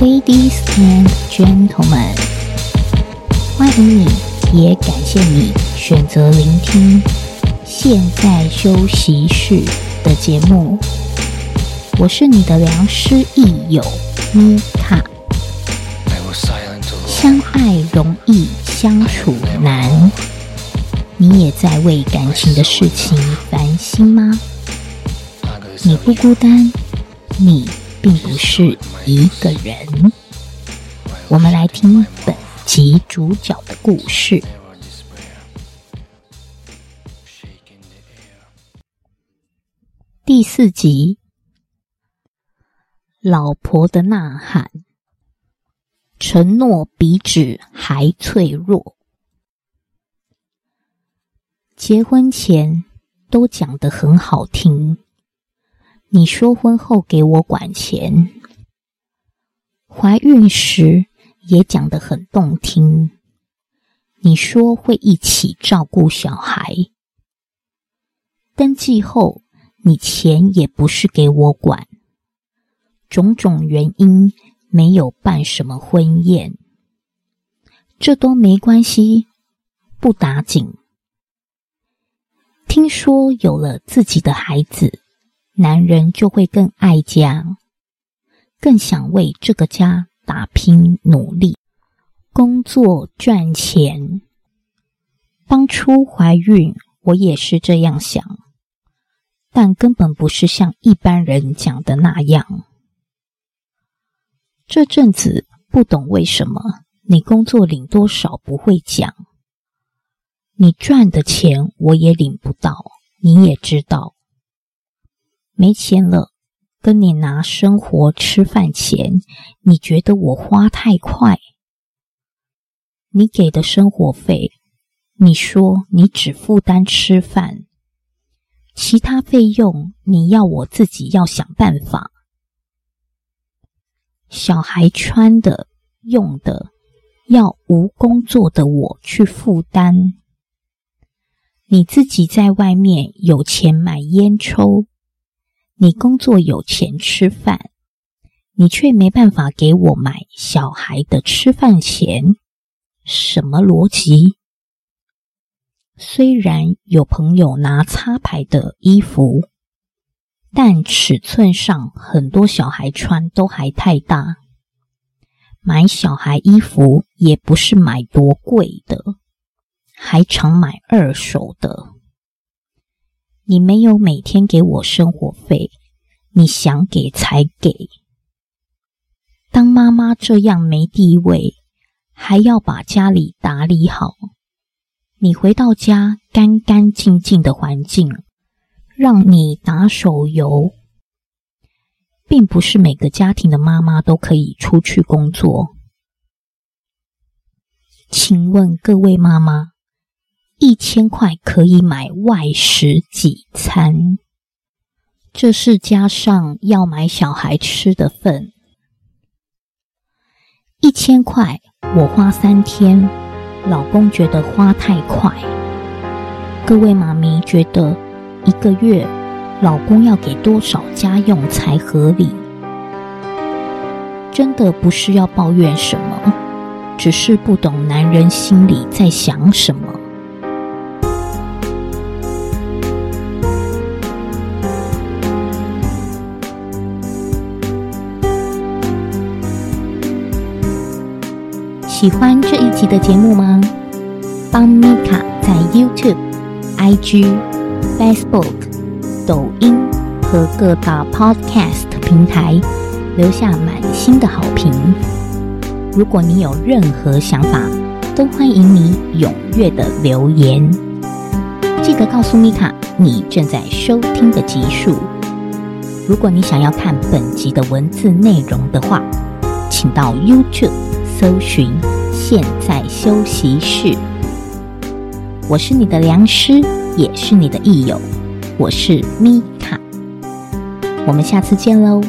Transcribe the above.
Ladies and gentlemen，欢迎你，也感谢你选择聆听现在休息室的节目。我是你的良师益友米卡。相爱容易相处难，你也在为感情的事情烦心吗？你不孤单，你并不是一个人。我们来听本集主角的故事。第四集，老婆的呐喊。承诺比纸还脆弱。结婚前都讲得很好听，你说婚后给我管钱，怀孕时也讲得很动听，你说会一起照顾小孩。登记后，你钱也不是给我管，种种原因。没有办什么婚宴，这都没关系，不打紧。听说有了自己的孩子，男人就会更爱家，更想为这个家打拼努力，工作赚钱。当初怀孕，我也是这样想，但根本不是像一般人讲的那样。这阵子不懂为什么你工作领多少不会讲，你赚的钱我也领不到，你也知道，没钱了跟你拿生活吃饭钱，你觉得我花太快？你给的生活费，你说你只负担吃饭，其他费用你要我自己要想办法。小孩穿的、用的，要无工作的我去负担。你自己在外面有钱买烟抽，你工作有钱吃饭，你却没办法给我买小孩的吃饭钱，什么逻辑？虽然有朋友拿插牌的衣服。但尺寸上，很多小孩穿都还太大。买小孩衣服也不是买多贵的，还常买二手的。你没有每天给我生活费，你想给才给。当妈妈这样没地位，还要把家里打理好。你回到家干干净净的环境。让你打手游，并不是每个家庭的妈妈都可以出去工作。请问各位妈妈，一千块可以买外食几餐？这是加上要买小孩吃的份。一千块我花三天，老公觉得花太快。各位妈咪觉得？一个月，老公要给多少家用才合理？真的不是要抱怨什么，只是不懂男人心里在想什么。喜欢这一集的节目吗？帮米卡在 YouTube、IG。Facebook、抖音和各大 Podcast 平台留下满心的好评。如果你有任何想法，都欢迎你踊跃的留言。记得告诉米卡你正在收听的集数。如果你想要看本集的文字内容的话，请到 YouTube 搜寻“现在休息室”。我是你的良师。也是你的益友，我是米卡，我们下次见喽。